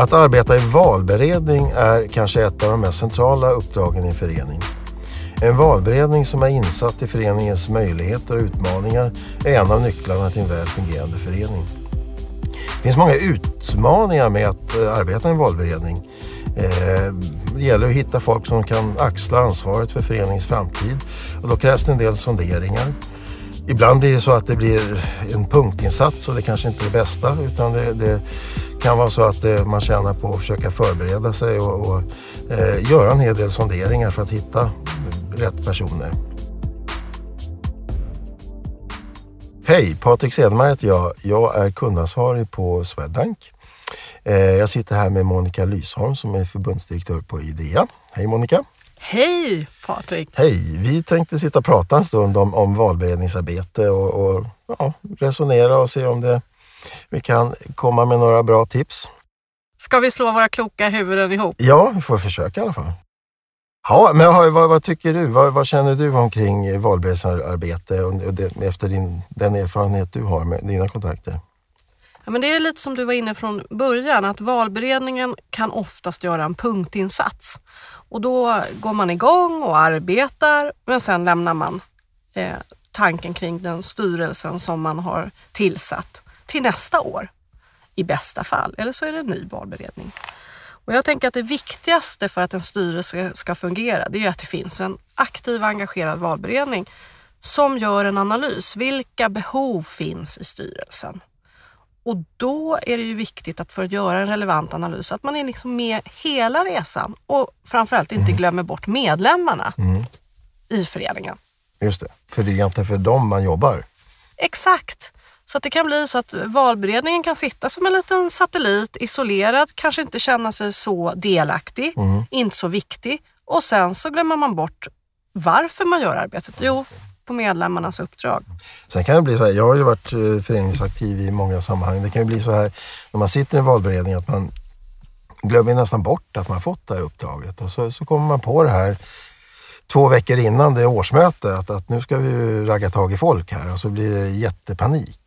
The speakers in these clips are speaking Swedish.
Att arbeta i valberedning är kanske ett av de mest centrala uppdragen i en förening. En valberedning som är insatt i föreningens möjligheter och utmaningar är en av nycklarna till en väl fungerande förening. Det finns många utmaningar med att eh, arbeta i en valberedning. Eh, det gäller att hitta folk som kan axla ansvaret för föreningens framtid och då krävs det en del sonderingar. Ibland blir det så att det blir en punktinsats och det kanske inte är det bästa utan det, det kan vara så att eh, man tjänar på att försöka förbereda sig och, och eh, göra en hel del sonderingar för att hitta rätt personer. Hej, Patrik Sedmar heter jag. Jag är kundansvarig på Swedbank. Eh, jag sitter här med Monica Lysholm som är förbundsdirektör på IDEA. Hej Monica! Hej Patrik! Hej! Vi tänkte sitta och prata en stund om, om valberedningsarbete och, och ja, resonera och se om det, vi kan komma med några bra tips. Ska vi slå våra kloka huvuden ihop? Ja, vi får försöka i alla fall. Ja, men vad, vad tycker du? Vad, vad, känner du omkring valberedningsarbete och det, efter din, den erfarenhet du har med dina kontakter? Ja, men det är lite som du var inne från början, att valberedningen kan oftast göra en punktinsats. Och då går man igång och arbetar, men sen lämnar man eh, tanken kring den styrelsen som man har tillsatt till nästa år i bästa fall. Eller så är det en ny valberedning. Och jag tänker att det viktigaste för att en styrelse ska fungera, det är att det finns en aktiv och engagerad valberedning som gör en analys. Vilka behov finns i styrelsen? Och då är det ju viktigt att för att göra en relevant analys att man är liksom med hela resan och framförallt inte mm. glömmer bort medlemmarna mm. i föreningen. Just det, för det är egentligen för dem man jobbar. Exakt. Så att det kan bli så att valberedningen kan sitta som en liten satellit, isolerad, kanske inte känna sig så delaktig, mm. inte så viktig. Och sen så glömmer man bort varför man gör arbetet. Jo, på medlemmarnas uppdrag. Sen kan det bli så här, jag har ju varit eh, föreningsaktiv i många sammanhang. Det kan ju bli så här när man sitter i en valberedning att man glömmer nästan bort att man fått det här uppdraget och så, så kommer man på det här två veckor innan det årsmöte att, att nu ska vi ragga tag i folk här och så blir det jättepanik.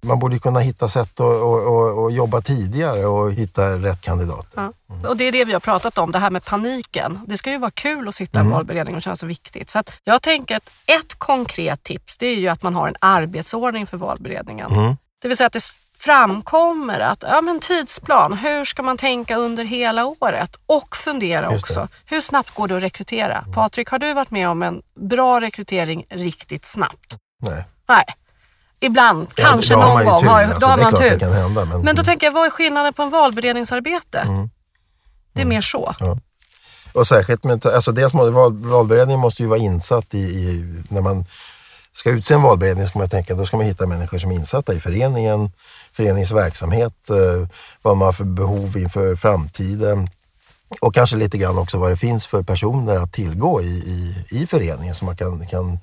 Man borde kunna hitta sätt att och, och, och jobba tidigare och hitta rätt kandidater. Ja. Mm. Och det är det vi har pratat om, det här med paniken. Det ska ju vara kul att sitta i mm. valberedning och känna sig viktigt. Så jag tänker att ett konkret tips det är ju att man har en arbetsordning för valberedningen. Mm. Det vill säga att det framkommer att ja, men tidsplan, hur ska man tänka under hela året? Och fundera också, hur snabbt går det att rekrytera? Mm. Patrik, har du varit med om en bra rekrytering riktigt snabbt? Nej. Nej. Ibland, ja, kanske någon gång. Alltså, då har man tur. Hända, men, men då tänker jag, vad är skillnaden på en valberedningsarbete? Mm. Det är mm. mer så. Ja. Och särskilt med, alltså dels val, valberedningen måste ju vara insatt i, i, när man ska utse en valberedning ska man tänka, då ska man hitta människor som är insatta i föreningen, föreningens verksamhet, eh, vad man har för behov inför framtiden och kanske lite grann också vad det finns för personer att tillgå i, i, i föreningen som man kan, kan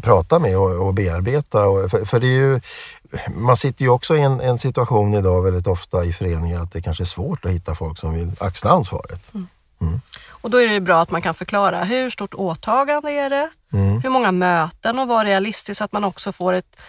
prata med och, och bearbeta. Och, för, för, det är ju, man sitter ju också i en, en, situation idag väldigt ofta i föreningar att det kanske är svårt att hitta folk som vill axla ansvaret. Mm. Mm. Och då är det bra att man kan förklara hur stort åtagande är det? Mm. Hur många möten och vara realistisk så att man också får ett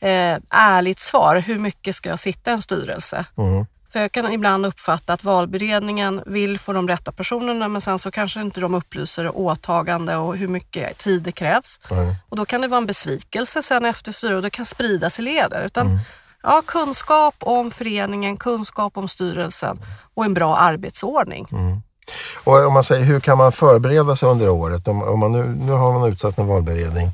eh, ärligt svar. Hur mycket ska jag sitta i en styrelse? Mm. För jag kan ibland uppfatta att valberedningen vill få de rätta personerna men sen så kanske inte de upplyser åtagande och hur mycket tid det krävs. Mm. Och då kan det vara en besvikelse sen efter styret och det kan spridas i leder. Utan, mm. ja, kunskap om föreningen, kunskap om styrelsen och en bra arbetsordning. Mm. Och om man säger hur kan man förbereda sig under året? Om, om man nu, nu har man utsatt en valberedning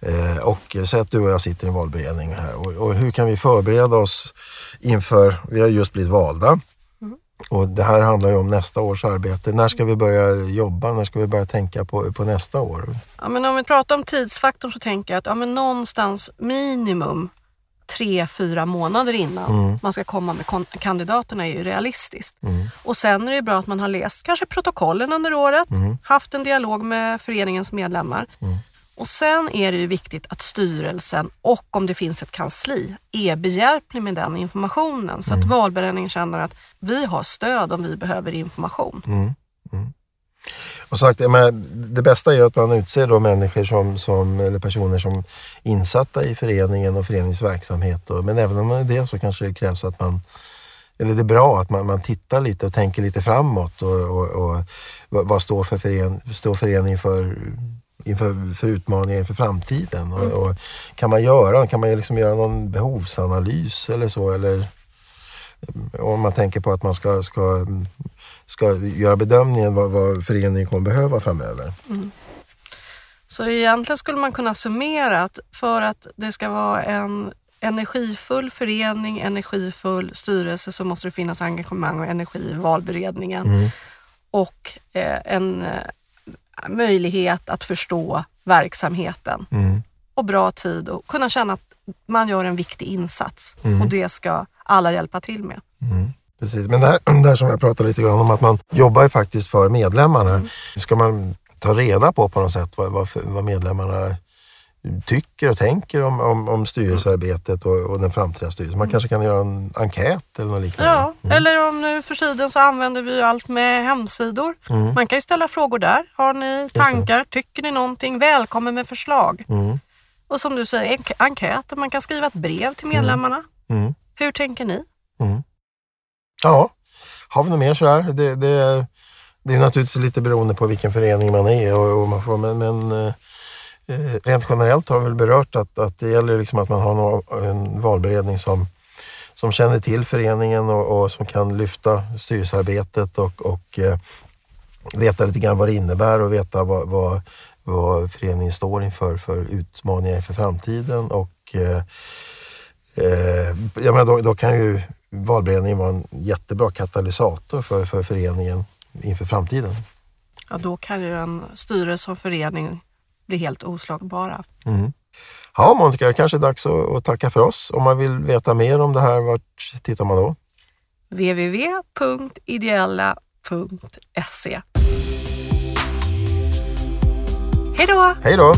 eh, och säg att du och jag sitter i en valberedning här och, och, hur kan vi förbereda oss inför, vi har just blivit valda mm. och det här handlar ju om nästa års arbete. När ska vi börja jobba? När ska vi börja tänka på, på nästa år? Ja, men om vi pratar om tidsfaktorn så tänker jag att ja, men någonstans minimum tre, fyra månader innan mm. man ska komma med kandidaterna är ju realistiskt. Mm. Och sen är det bra att man har läst kanske protokollen under året, mm. haft en dialog med föreningens medlemmar. Mm. Och sen är det ju viktigt att styrelsen och om det finns ett kansli är behjälplig med den informationen så att mm. valberedningen känner att vi har stöd om vi behöver information. Och sagt, men det bästa är att man utser då människor som, som, eller personer som är insatta i föreningen och föreningens verksamhet. Och, men även om det är det så kanske det krävs att man eller det är bra att man, man tittar lite och tänker lite framåt och, och, och vad står, för fören, står föreningen för inför för utmaningar inför framtiden. Och, mm. och, kan man göra, kan man liksom göra någon behovsanalys eller så? Eller, om man tänker på att man ska, ska, ska göra bedömningen vad, vad föreningen kommer behöva framöver. Mm. Så egentligen skulle man kunna summera att för att det ska vara en energifull förening, energifull styrelse så måste det finnas engagemang och energi i valberedningen. Mm. Och eh, en eh, möjlighet att förstå verksamheten mm. och bra tid och kunna känna att man gör en viktig insats mm. och det ska alla hjälpa till med. Mm. Precis, men det här, det här som jag pratade lite grann om att man jobbar ju faktiskt för medlemmarna. Mm. Ska man ta reda på på något sätt vad, vad, vad medlemmarna tycker och tänker om, om, om styrelsearbetet och, och den framtida styrelsen. Man mm. kanske kan göra en enkät eller något liknande. Ja, mm. eller om nu för tiden så använder vi ju allt med hemsidor. Mm. Man kan ju ställa frågor där. Har ni tankar? Tycker ni någonting? Välkommen med förslag. Mm. Och som du säger, enk enkäter. Man kan skriva ett brev till medlemmarna. Mm. Mm. Hur tänker ni? Ja, har vi något mer sådär? Det, det, det är naturligtvis lite beroende på vilken förening man är och, och man får, men, men eh, Eh, rent generellt har vi väl berört att, att det gäller liksom att man har en valberedning som, som känner till föreningen och, och som kan lyfta styrelsearbetet och, och eh, veta lite grann vad det innebär och veta vad, vad, vad föreningen står inför för utmaningar inför framtiden. Och, eh, eh, jag menar, då, då kan ju valberedningen vara en jättebra katalysator för, för föreningen inför framtiden. Ja, då kan ju en styrelse och förening blir helt oslagbara. Mm. Ja, Monica, det kanske är dags att, tacka för oss. Om man vill veta mer om det här, vart tittar man då? www.ideella.se Hej då! Hej då!